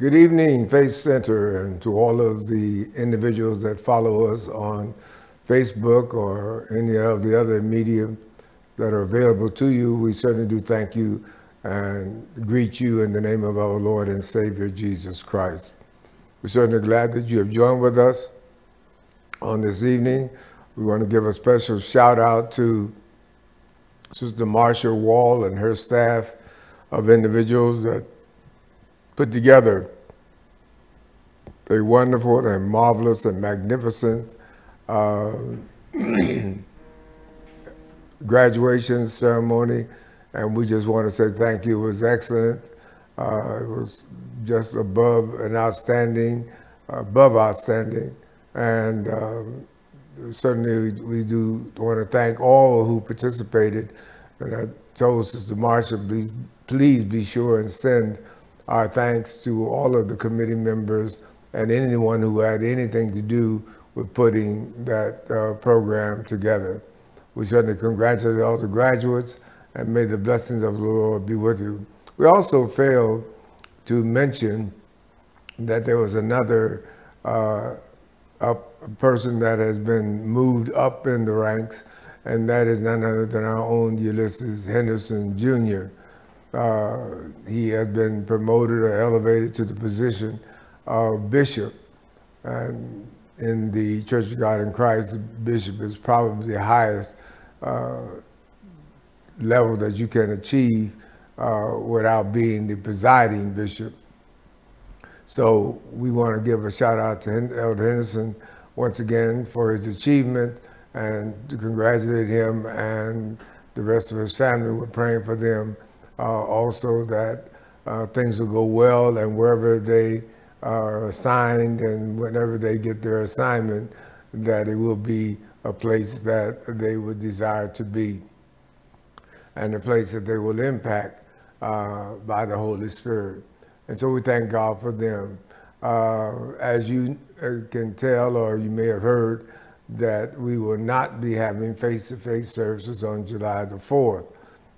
Good evening, Faith Center, and to all of the individuals that follow us on Facebook or any of the other media that are available to you. We certainly do thank you and greet you in the name of our Lord and Savior Jesus Christ. We're certainly glad that you have joined with us on this evening. We want to give a special shout out to Sister Marcia Wall and her staff of individuals that put together a wonderful and marvelous and magnificent uh, graduation ceremony. And we just want to say thank you. It was excellent. Uh, it was just above and outstanding, above outstanding. And um, certainly we do want to thank all who participated. And I told Sister Marsha, please, please be sure and send our thanks to all of the committee members and anyone who had anything to do with putting that uh, program together. We certainly congratulate all the graduates and may the blessings of the Lord be with you. We also failed to mention that there was another uh, person that has been moved up in the ranks, and that is none other than our own Ulysses Henderson Jr. Uh, he has been promoted or elevated to the position of bishop. And in the Church of God in Christ, bishop is probably the highest uh, level that you can achieve uh, without being the presiding bishop. So we want to give a shout out to Elder Henderson once again for his achievement and to congratulate him and the rest of his family. We're praying for them also that uh, things will go well and wherever they are assigned and whenever they get their assignment, that it will be a place that they would desire to be and a place that they will impact uh, by the Holy Spirit. And so we thank God for them. Uh, as you uh, can tell, or you may have heard, that we will not be having face-to-face services on July the 4th.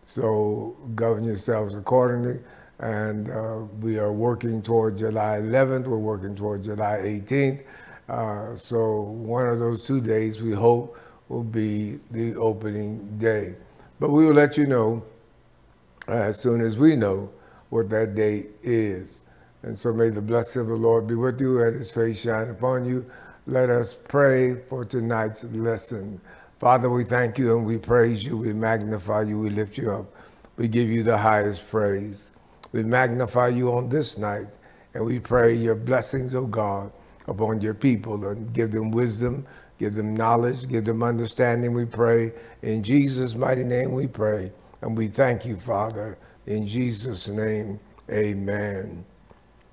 So govern yourselves accordingly. And uh, we are working toward July 11th. We're working toward July 18th. Uh, so one of those two days we hope will be the opening day. But we will let you know as soon as we know what that date is. And so may the blessing of the Lord be with you and his face shine upon you. Let us pray for tonight's lesson. Father, we thank you and we praise you. We magnify you. We lift you up. We give you the highest praise. We magnify you on this night and we pray your blessings, O oh God, upon your people and give them wisdom, give them knowledge, give them understanding, we pray. In Jesus' mighty name we pray. And we thank you, Father. In Jesus' name, amen.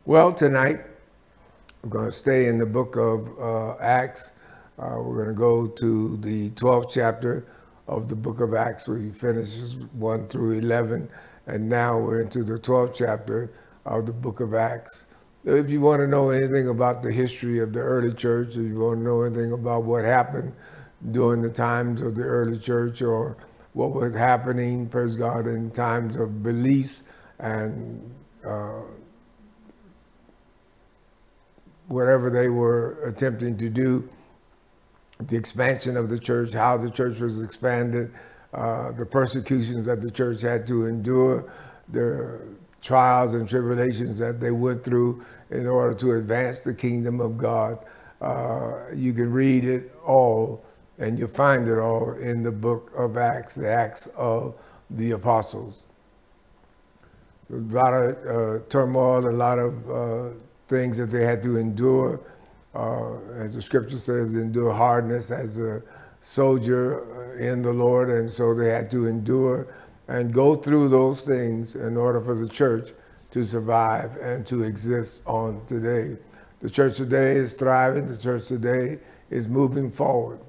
Well, tonight, we're going to stay in the book of uh, Acts. Uh, we're going to go to the 12th chapter of the book of Acts, where he finishes 1 through 11. And now we're into the 12th chapter of the book of Acts. If you want to know anything about the history of the early church, if you want to know anything about what happened during the times of the early church or what was happening, praise God, in times of beliefs and uh, whatever they were attempting to do, the expansion of the church, how the church was expanded, uh, the persecutions that the church had to endure, the trials and tribulations that they went through in order to advance the kingdom of God. Uh, you can read it all and you'll find it all in the book of Acts, the Acts of the Apostles. A lot of uh, turmoil, a lot of uh, things that they had to endure uh, as the scripture says, endure hardness as a soldier in the Lord. And so they had to endure and go through those things in order for the church to survive and to exist on today. The church today is thriving. The church today is moving forward.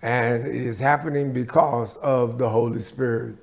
And it is happening because of the Holy Spirit.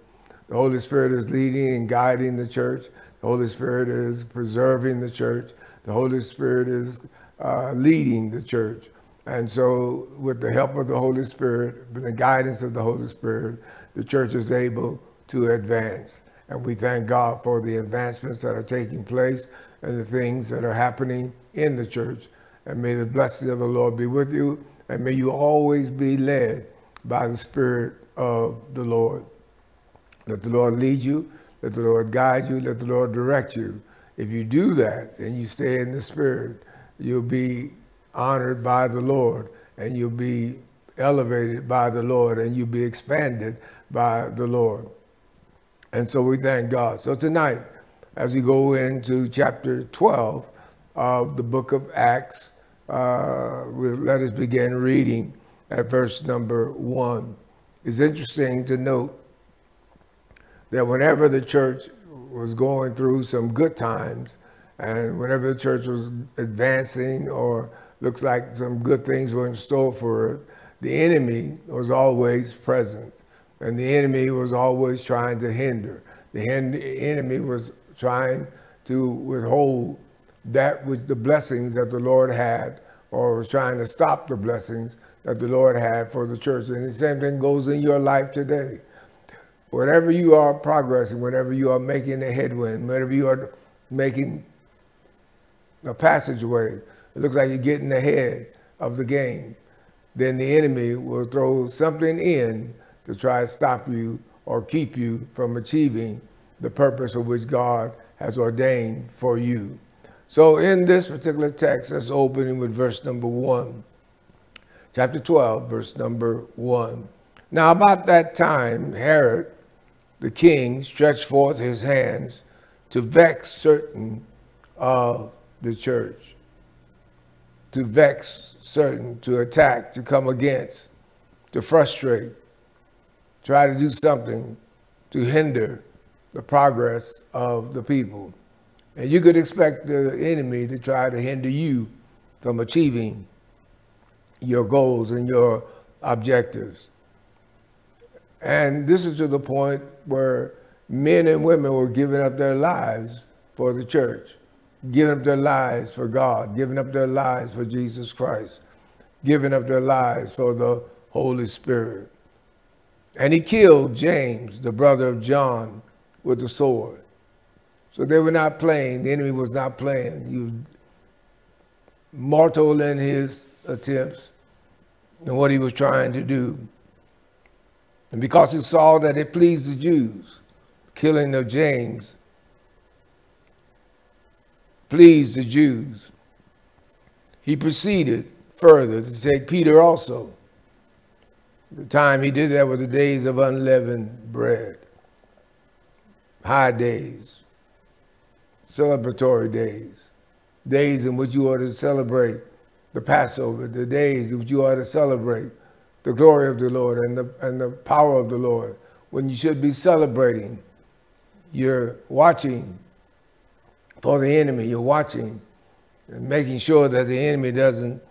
The Holy Spirit is leading and guiding the church. The Holy Spirit is preserving the church. The Holy Spirit is uh, leading the church. And so, with the help of the Holy Spirit, with the guidance of the Holy Spirit, the church is able to advance. And we thank God for the advancements that are taking place and the things that are happening in the church. And may the blessing of the Lord be with you. And may you always be led by the Spirit of the Lord. Let the Lord lead you. Let the Lord guide you. Let the Lord direct you. If you do that and you stay in the Spirit, you'll be honored by the Lord and you'll be elevated by the Lord and you'll be expanded by the Lord. And so we thank God. So tonight, as we go into chapter 12 of the book of Acts, uh, we'll, let us begin reading at verse number one. It's interesting to note that whenever the church was going through some good times, and whenever the church was advancing or looks like some good things were in store for it, the enemy was always present. And the enemy was always trying to hinder. The enemy was trying to withhold that which the blessings that the Lord had, or was trying to stop the blessings that the Lord had for the church. And the same thing goes in your life today. Whatever you are progressing, whenever you are making a headwind, whenever you are making a passageway, it looks like you're getting ahead of the game, then the enemy will throw something in to try to stop you or keep you from achieving the purpose for which God has ordained for you. So in this particular text, let's open with verse number one. Chapter 12, verse number one. Now about that time, Herod the king stretched forth his hands to vex certain of the church, to vex certain, to attack, to come against, to frustrate, try to do something to hinder the progress of the people. And you could expect the enemy to try to hinder you from achieving your goals and your objectives. And this is to the point where men and women were giving up their lives for the church, giving up their lives for God, giving up their lives for Jesus Christ, giving up their lives for the Holy Spirit. And he killed James, the brother of John, with the sword. So they were not playing. The enemy was not playing. He was mortal in his attempts and what he was trying to do. And because he saw that it pleased the Jews, killing of James pleased the Jews, he proceeded further to take Peter also. The time he did that were the days of unleavened bread, high days, celebratory days, days in which you ought to celebrate the Passover, the days in which you ought to celebrate the glory of the Lord and the, and the power of the Lord, when you should be celebrating, you're watching for the enemy, you're watching and making sure that the enemy doesn't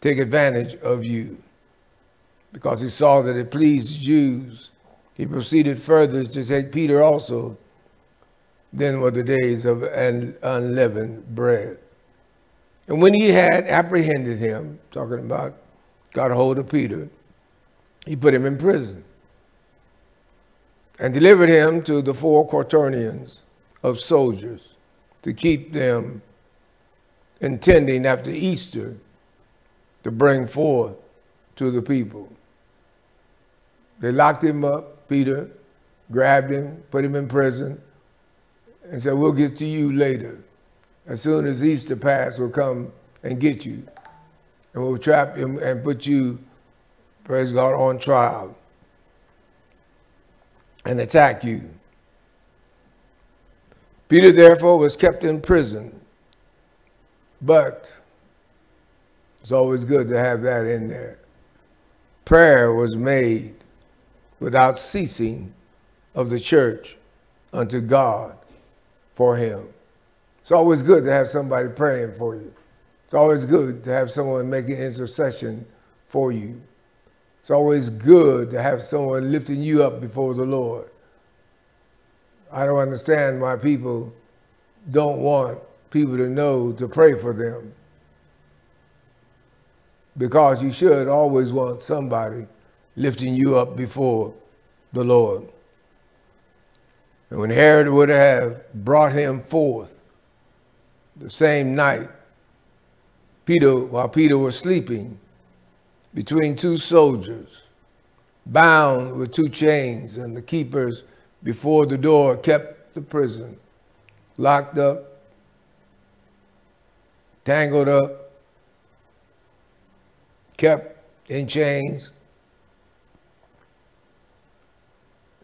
take advantage of you. Because he saw that it pleased Jews, he proceeded further to take Peter also. Then were the days of unleavened bread. And when he had apprehended him, talking about got a hold of Peter, he put him in prison and delivered him to the four quaternions of soldiers to keep them intending after Easter to bring forth to the people. They locked him up, Peter, grabbed him, put him in prison, and said, We'll get to you later. As soon as Easter passed, we'll come and get you. And we'll trap you and put you praise God, on trial and attack you. Peter, therefore, was kept in prison, but it's always good to have that in there. Prayer was made without ceasing of the church unto God for him. It's always good to have somebody praying for you. It's always good to have someone making intercession for you. It's always good to have someone lifting you up before the Lord. I don't understand why people don't want people to know to pray for them. Because you should always want somebody lifting you up before the Lord. And when Herod would have brought him forth the same night, Peter, while Peter was sleeping between two soldiers, bound with two chains, and the keepers before the door kept the prison locked up, tangled up, kept in chains.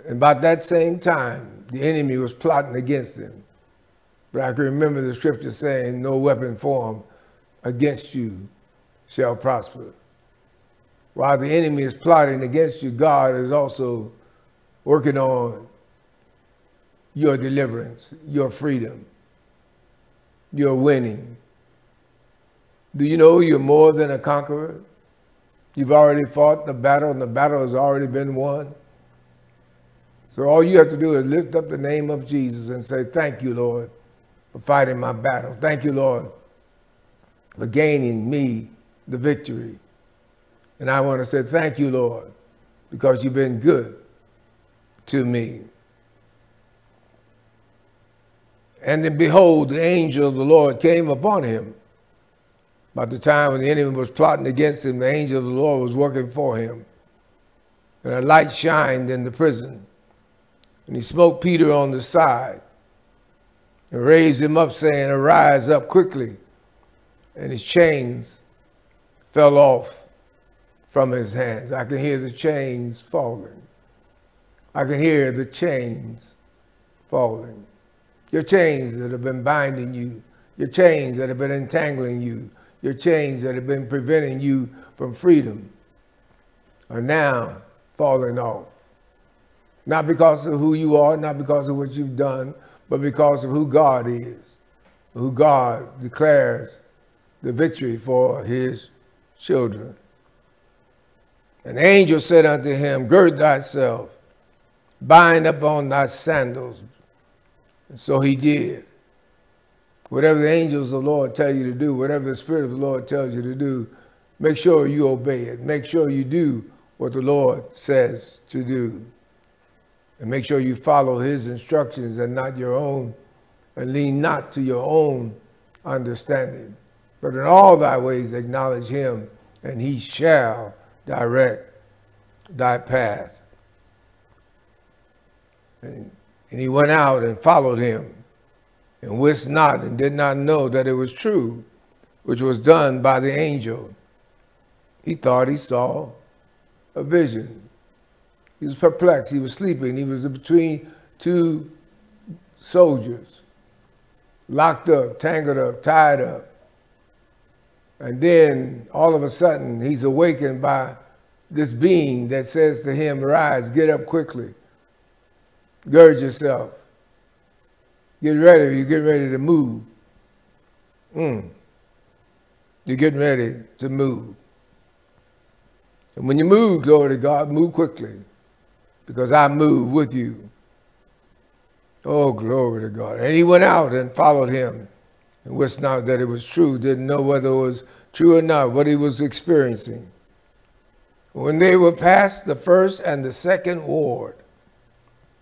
And about that same time, the enemy was plotting against him. But I can remember the scripture saying, No weapon formed against you shall prosper. While the enemy is plotting against you, God is also working on your deliverance, your freedom, your winning. Do you know you're more than a conqueror? You've already fought the battle, and the battle has already been won. So all you have to do is lift up the name of Jesus and say, Thank you, Lord, for fighting my battle. Thank you, Lord, for gaining me the victory. And I want to say, Thank you, Lord, because you've been good to me. And then behold, the angel of the Lord came upon him. By the time when the enemy was plotting against him, the angel of the Lord was working for him. And a light shined in the prison. And he smote Peter on the side and raised him up, saying, Arise up quickly. And his chains fell off from his hands. I can hear the chains falling. I can hear the chains falling your chains that have been binding you, your chains that have been entangling you, your chains that have been preventing you from freedom are now falling off. Not because of who you are, not because of what you've done, but because of who God is, who God declares the victory for his children. An angel said unto him, Gird thyself, bind up on thy sandals, and so he did. Whatever the angels of the Lord tell you to do, whatever the Spirit of the Lord tells you to do, make sure you obey it. Make sure you do what the Lord says to do. And make sure you follow his instructions and not your own, and lean not to your own understanding. But in all thy ways acknowledge him, and he shall direct thy path. And and he went out and followed him, and wist not and did not know that it was true, which was done by the angel. He thought he saw a vision. He was perplexed. He was sleeping. He was between two soldiers, locked up, tangled up, tied up. And then all of a sudden, he's awakened by this being that says to him, Rise, get up quickly. Gird yourself. Get ready. You get ready to move. Mm. You're getting ready to move. And when you move, glory to God, move quickly because I move with you. Oh, glory to God. And he went out and followed him and wist not that it was true, didn't know whether it was true or not, what he was experiencing. When they were past the first and the second ward,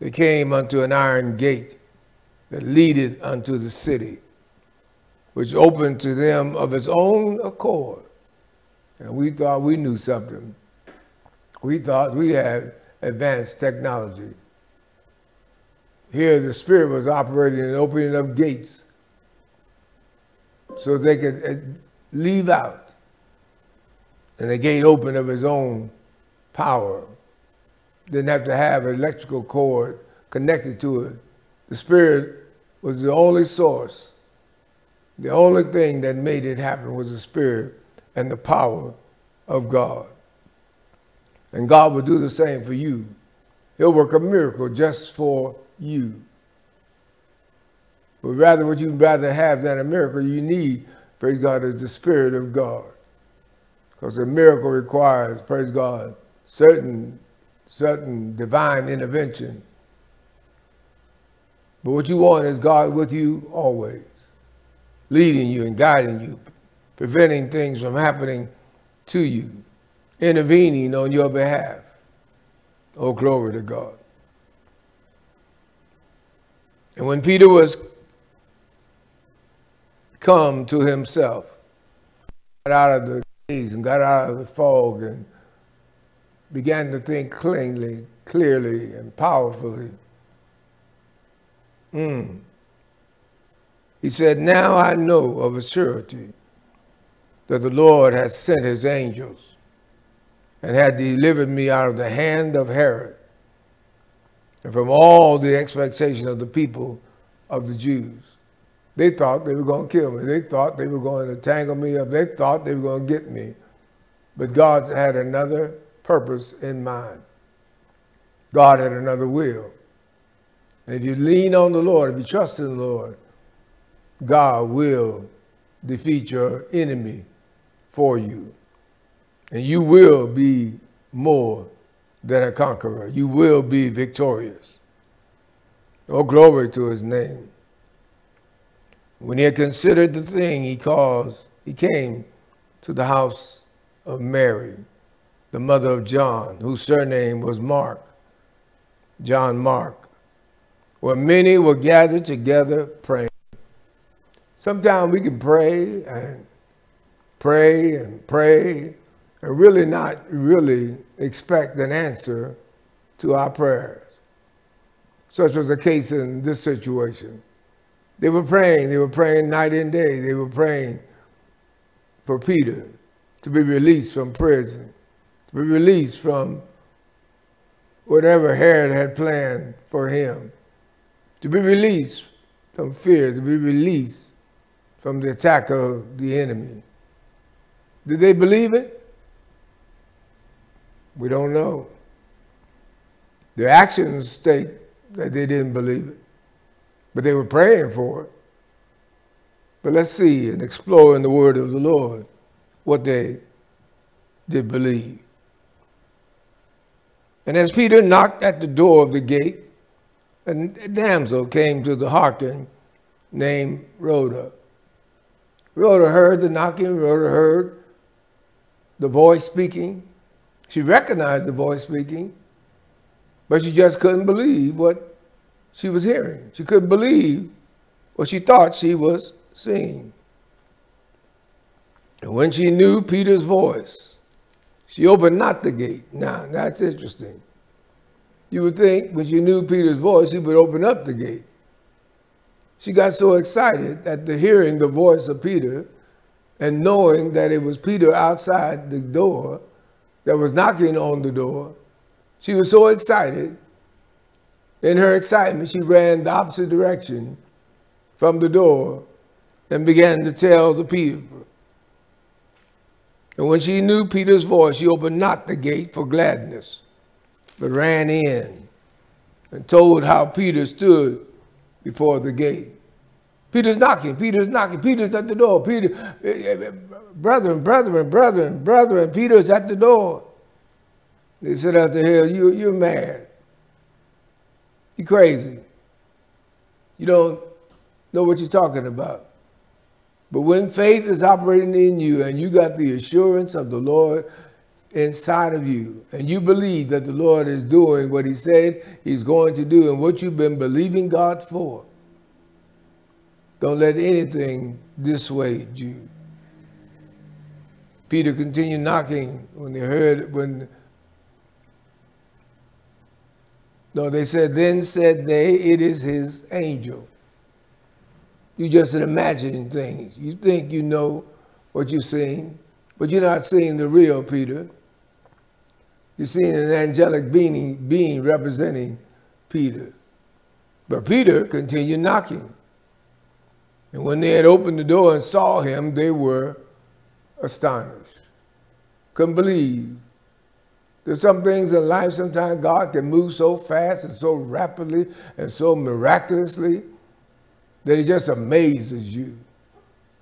they came unto an iron gate that leadeth unto the city, which opened to them of its own accord. And we thought we knew something. We thought we had advanced technology. Here, the Spirit was operating and opening up gates so they could uh, leave out. And the gate opened of its own power didn't have to have an electrical cord connected to it. The Spirit was the only source. The only thing that made it happen was the Spirit and the power of God. And God will do the same for you. He'll work a miracle just for you. But rather, what you'd rather have than a miracle, you need, praise God, is the Spirit of God. Because a miracle requires, praise God, certain certain divine intervention. But what you want is God with you always, leading you and guiding you, preventing things from happening to you, intervening on your behalf. Oh, glory to God. And when Peter was come to himself, got out of the daze and got out of the fog and began to think cleanly, clearly, and powerfully. Mm. He said, Now I know of a surety that the Lord has sent his angels and had delivered me out of the hand of Herod and from all the expectation of the people of the Jews. They thought they were going to kill me. They thought they were going to tangle me up. They thought they were going to get me. But God had another purpose in mind. God had another will. And if you lean on the Lord, if you trust in the Lord, God will defeat your enemy for you. And you will be more than a conqueror. You will be victorious. Oh, glory to his name. When he had considered the thing, he caused, he came to the house of Mary, the mother of John, whose surname was Mark, John Mark, where many were gathered together praying. Sometimes we can pray and pray and pray and really not really expect an answer to our prayers. Such was the case in this situation. They were praying, they were praying night and day. They were praying for Peter to be released from prison, be released from whatever Herod had planned for him, to be released from fear, to be released from the attack of the enemy. Did they believe it? We don't know. Their actions state that they didn't believe it, but they were praying for it. But let's see and explore in the word of the Lord what they did believe. And as Peter knocked at the door of the gate, a damsel came to the hearken named Rhoda. Rhoda heard the knocking, Rhoda heard the voice speaking. She recognized the voice speaking, but she just couldn't believe what she was hearing. She couldn't believe what she thought she was seeing. And when she knew Peter's voice, she opened not the gate. Now, that's interesting. You would think when she knew Peter's voice, she would open up the gate. She got so excited at the hearing the voice of Peter and knowing that it was Peter outside the door that was knocking on the door, she was so excited. In her excitement, she ran the opposite direction from the door and began to tell the people. And when she knew Peter's voice, she opened not the gate for gladness, but ran in and told how Peter stood before the gate. Peter's knocking, Peter's knocking, Peter's at the door. Peter, brethren, brethren, brethren, brethren, Peter's at the door. They said out the you, you're mad. You're crazy. You don't know what you're talking about. But when faith is operating in you and you got the assurance of the Lord inside of you, and you believe that the Lord is doing what He said He's going to do and what you've been believing God for, don't let anything dissuade you. Peter continued knocking when they heard, when, no, they said, then said they, it is his angel. You just imagining things. You think you know what you're seeing, but you're not seeing the real Peter. You're seeing an angelic being, being representing Peter. But Peter continued knocking. And when they had opened the door and saw him, they were astonished. Couldn't believe. There's some things in life, sometimes God can move so fast and so rapidly and so miraculously that it just amazes you.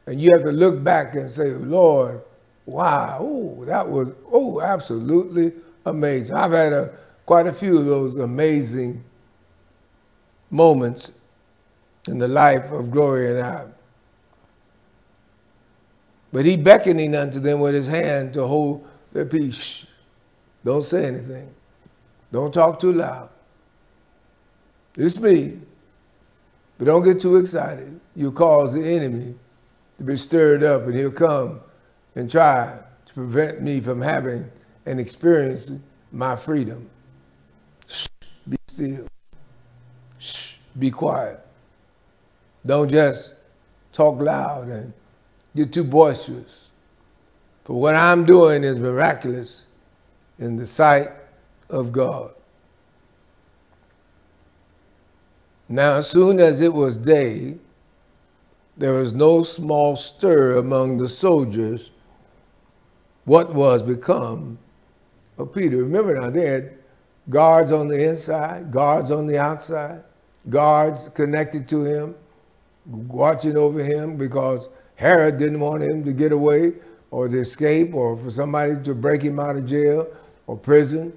And you have to look back and say, Lord, wow, oh, that was, oh, absolutely amazing. I've had a, quite a few of those amazing moments in the life of Gloria and I. But he beckoning unto them with his hand to hold their peace. Don't say anything. Don't talk too loud. It's me. But don't get too excited. You'll cause the enemy to be stirred up, and he'll come and try to prevent me from having and experiencing my freedom. Shh, be still. Shh, be quiet. Don't just talk loud and get too boisterous. For what I'm doing is miraculous in the sight of God. Now, as soon as it was day, there was no small stir among the soldiers what was become of Peter. Remember now, they had guards on the inside, guards on the outside, guards connected to him, watching over him because Herod didn't want him to get away or to escape or for somebody to break him out of jail or prison.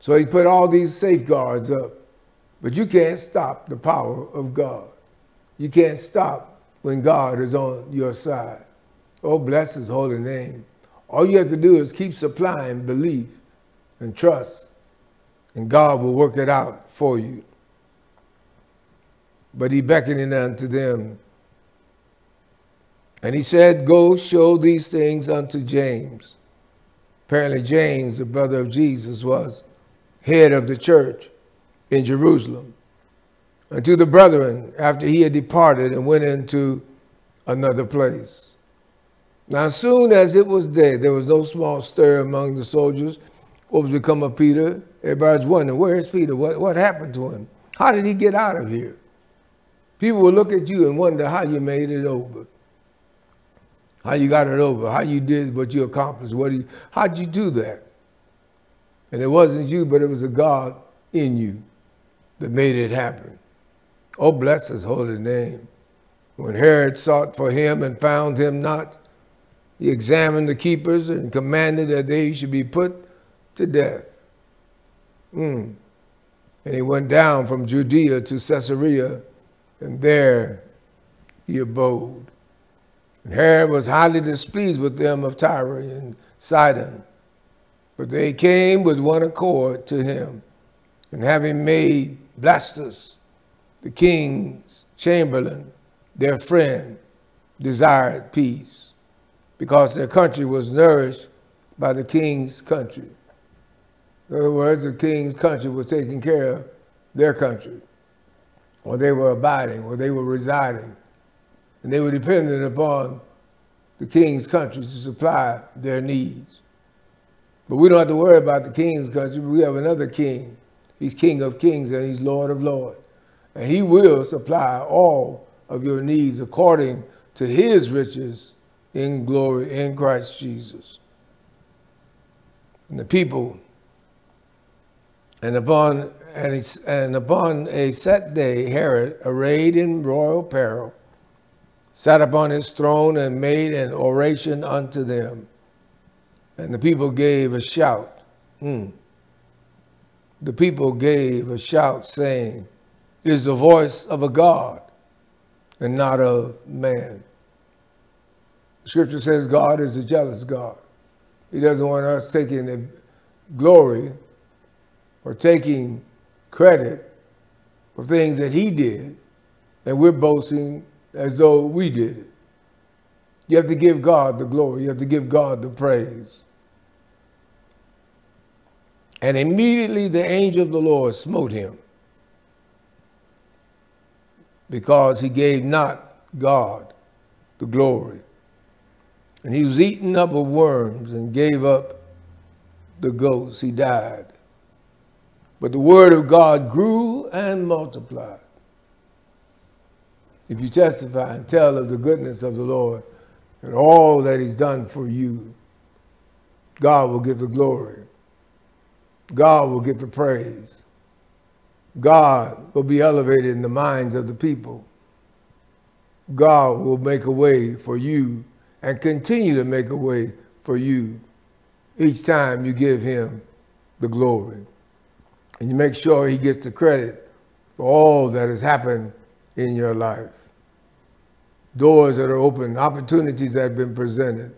So he put all these safeguards up. But you can't stop the power of God. You can't stop when God is on your side. Oh, bless his holy name. All you have to do is keep supplying belief and trust, and God will work it out for you. But he beckoning unto them. And he said, Go show these things unto James. Apparently, James, the brother of Jesus, was head of the church in Jerusalem. And to the brethren, after he had departed and went into another place. Now, as soon as it was day, there was no small stir among the soldiers. What was become of Peter? Everybody's wondering, where's Peter? What, what happened to him? How did he get out of here? People will look at you and wonder how you made it over. How you got it over, how you did what you accomplished, what you, how'd you do that? And it wasn't you, but it was a God in you that made it happen. Oh, bless his holy name. When Herod sought for him and found him not, he examined the keepers and commanded that they should be put to death. Mm. And he went down from Judea to Caesarea, and there he abode. And Herod was highly displeased with them of Tyre and Sidon. But they came with one accord to him, and having made Blastus, the king's chamberlain, their friend, desired peace, because their country was nourished by the king's country. In other words, the king's country was taking care of their country, or they were abiding, or they were residing. And they were dependent upon the king's country to supply their needs. But we don't have to worry about the king's country. We have another king. He's King of kings and he's Lord of lords. And he will supply all of your needs according to his riches in glory in Christ Jesus. And the people, and upon, and, and upon a set day, Herod, arrayed in royal apparel, sat upon his throne and made an oration unto them. And the people gave a shout. Mm. The people gave a shout saying, It is the voice of a God and not of man. Scripture says God is a jealous God. He doesn't want us taking the glory or taking credit for things that he did, and we're boasting as though we did it. You have to give God the glory. You have to give God the praise. And immediately the angel of the Lord smote him because he gave not God the glory. And he was eaten up of worms and gave up the ghost. He died. But the word of God grew and multiplied. If you testify and tell of the goodness of the Lord and all that he's done for you, God will get the glory. God will get the praise. God will be elevated in the minds of the people. God will make a way for you and continue to make a way for you each time you give him the glory. And you make sure he gets the credit for all that has happened in your life. Doors that are open, opportunities that have been presented,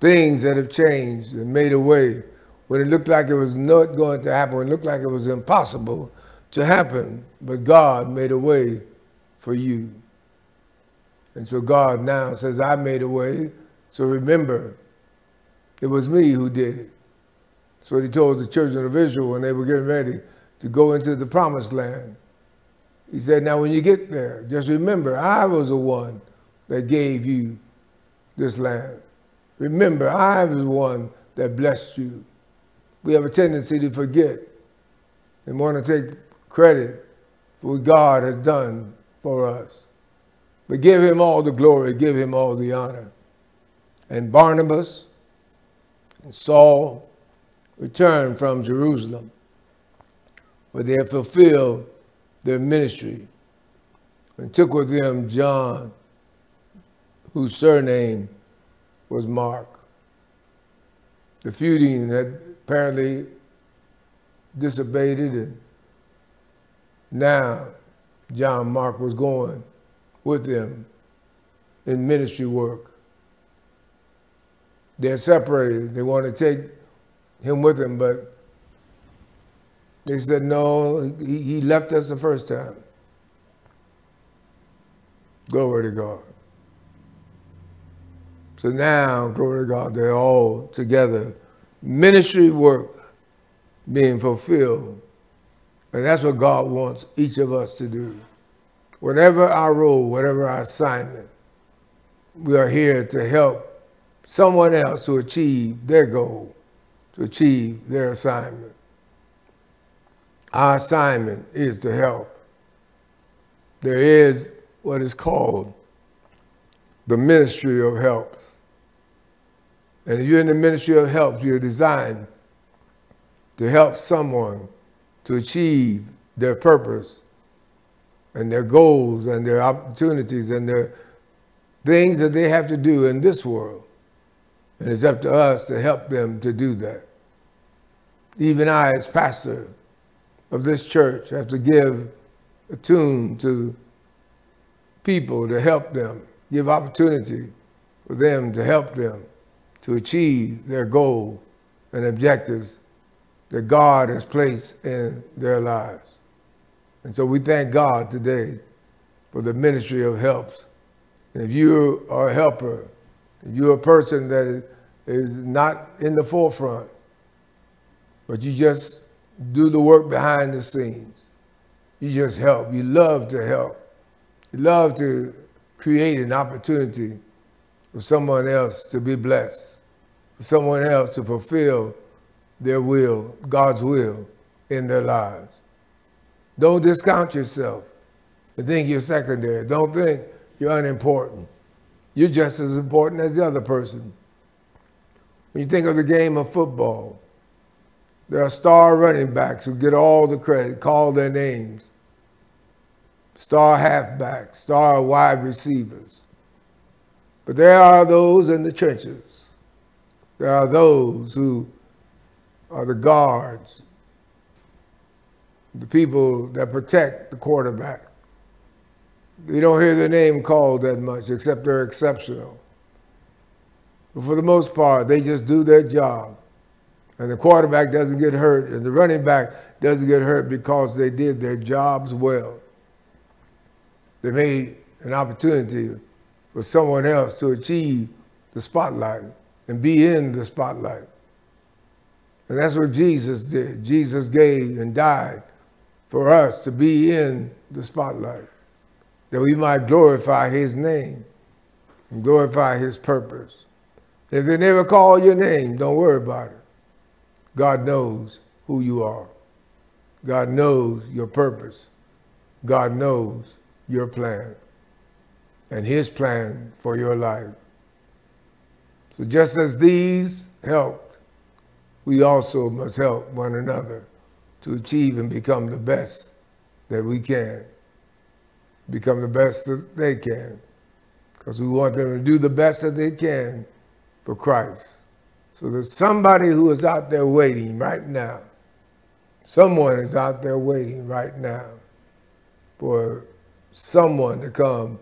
things that have changed and made a way when it looked like it was not going to happen, when it looked like it was impossible, to happen, but God made a way for you. And so God now says, I made a way. So remember, it was me who did it. What he told the children of Israel when they were getting ready to go into the promised land. He said, Now, when you get there, just remember, I was the one that gave you this land. Remember, I was the one that blessed you. We have a tendency to forget and want to take credit for what God has done for us. But give him all the glory, give him all the honor. And Barnabas and Saul returned from Jerusalem, where they had fulfilled their ministry, and took with them John, whose surname was Mark. The feuding had apparently dissipated, and now John Mark was going with them in ministry work. They're separated. They want to take him with them, but they said, no, he, he left us the first time. Glory to God. So now, glory to God, they're all together. Ministry work being fulfilled. And that's what God wants each of us to do. Whatever our role, whatever our assignment, we are here to help someone else to achieve their goal, to achieve their assignment. Our assignment is to help. There is what is called the ministry of help. And you're in the ministry of help, you're designed to help someone to achieve their purpose and their goals and their opportunities and their things that they have to do in this world. And it's up to us to help them to do that. Even I, as pastor of this church, have to give a tune to people to help them, give opportunity for them to help them to achieve their goal and objectives that God has placed in their lives. And so we thank God today for the ministry of helps. And if you are a helper, if you're a person that is not in the forefront, but you just do the work behind the scenes, you just help. You love to help. You love to create an opportunity for someone else to be blessed, someone else to fulfill their will, God's will in their lives. Don't discount yourself and think you're secondary. Don't think you're unimportant. You're just as important as the other person. When you think of the game of football, there are star running backs who get all the credit, call their names. Star halfbacks, star wide receivers. But there are those in the trenches. There are those who are the guards, the people that protect the quarterback. You don't hear their name called that much, except they're exceptional. But for the most part, they just do their job. And the quarterback doesn't get hurt, and the running back doesn't get hurt because they did their jobs well. They made an opportunity for someone else to achieve the spotlight and be in the spotlight. And that's what Jesus did. Jesus gave and died for us to be in the spotlight, that we might glorify his name and glorify his purpose. If they never call your name, don't worry about it. God knows who you are. God knows your purpose. God knows your plan and his plan for your life. So just as these helped, we also must help one another to achieve and become the best that we can, become the best that they can, because we want them to do the best that they can for Christ. So there's somebody who is out there waiting right now. Someone is out there waiting right now for someone to come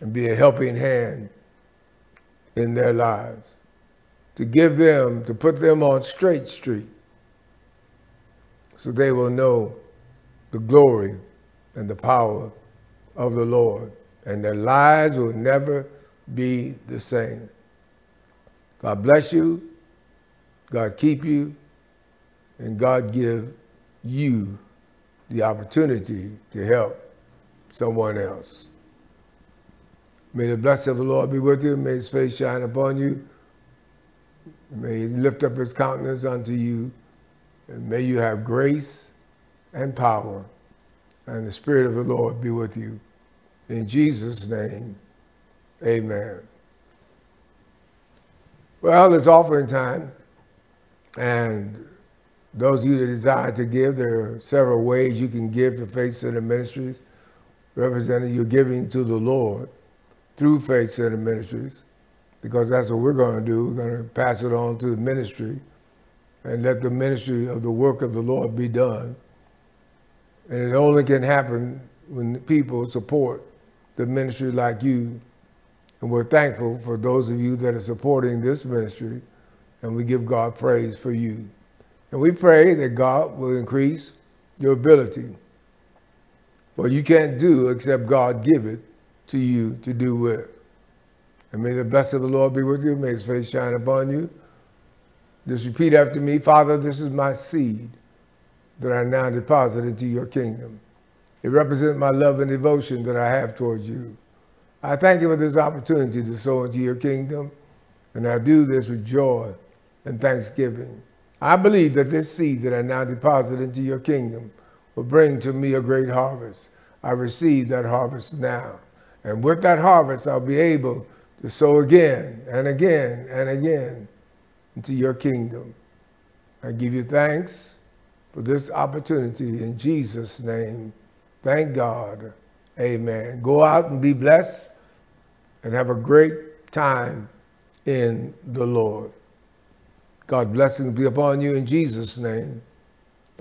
and be a helping hand in their lives to give them, to put them on straight street so they will know the glory and the power of the Lord, and their lives will never be the same. God bless you, God keep you, and God give you the opportunity to help someone else. May the blessing of the Lord be with you. May his face shine upon you. May he lift up his countenance unto you. And may you have grace and power. And the Spirit of the Lord be with you. In Jesus' name, amen. Well, it's offering time. And those of you that desire to give, there are several ways you can give to Faith Center Ministries, representing your giving to the Lord through Faith Center Ministries, because that's what we're going to do. We're going to pass it on to the ministry and let the ministry of the work of the Lord be done. And it only can happen when people support the ministry like you. And we're thankful for those of you that are supporting this ministry, and we give God praise for you. And we pray that God will increase your ability. For you can't do except God give it to you to do with. And may the blessing of the Lord be with you. May his face shine upon you. Just repeat after me Father, this is my seed that I now deposit into your kingdom. It represents my love and devotion that I have towards you. I thank you for this opportunity to sow into your kingdom, and I do this with joy and thanksgiving. I believe that this seed that I now deposit into your kingdom will bring to me a great harvest. I receive that harvest now. And with that harvest, I'll be able to sow again and again and again into your kingdom. I give you thanks for this opportunity in Jesus' name. Thank God. Amen. Go out and be blessed and have a great time in the Lord. God blessings be upon you in Jesus' name.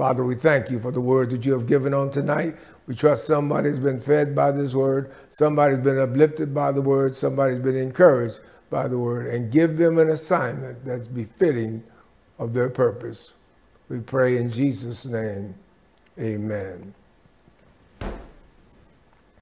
Father, we thank you for the word that you have given on tonight. We trust somebody's been fed by this word, somebody's been uplifted by the word, somebody's been encouraged by the word, and give them an assignment that's befitting of their purpose. We pray in Jesus' name. Amen.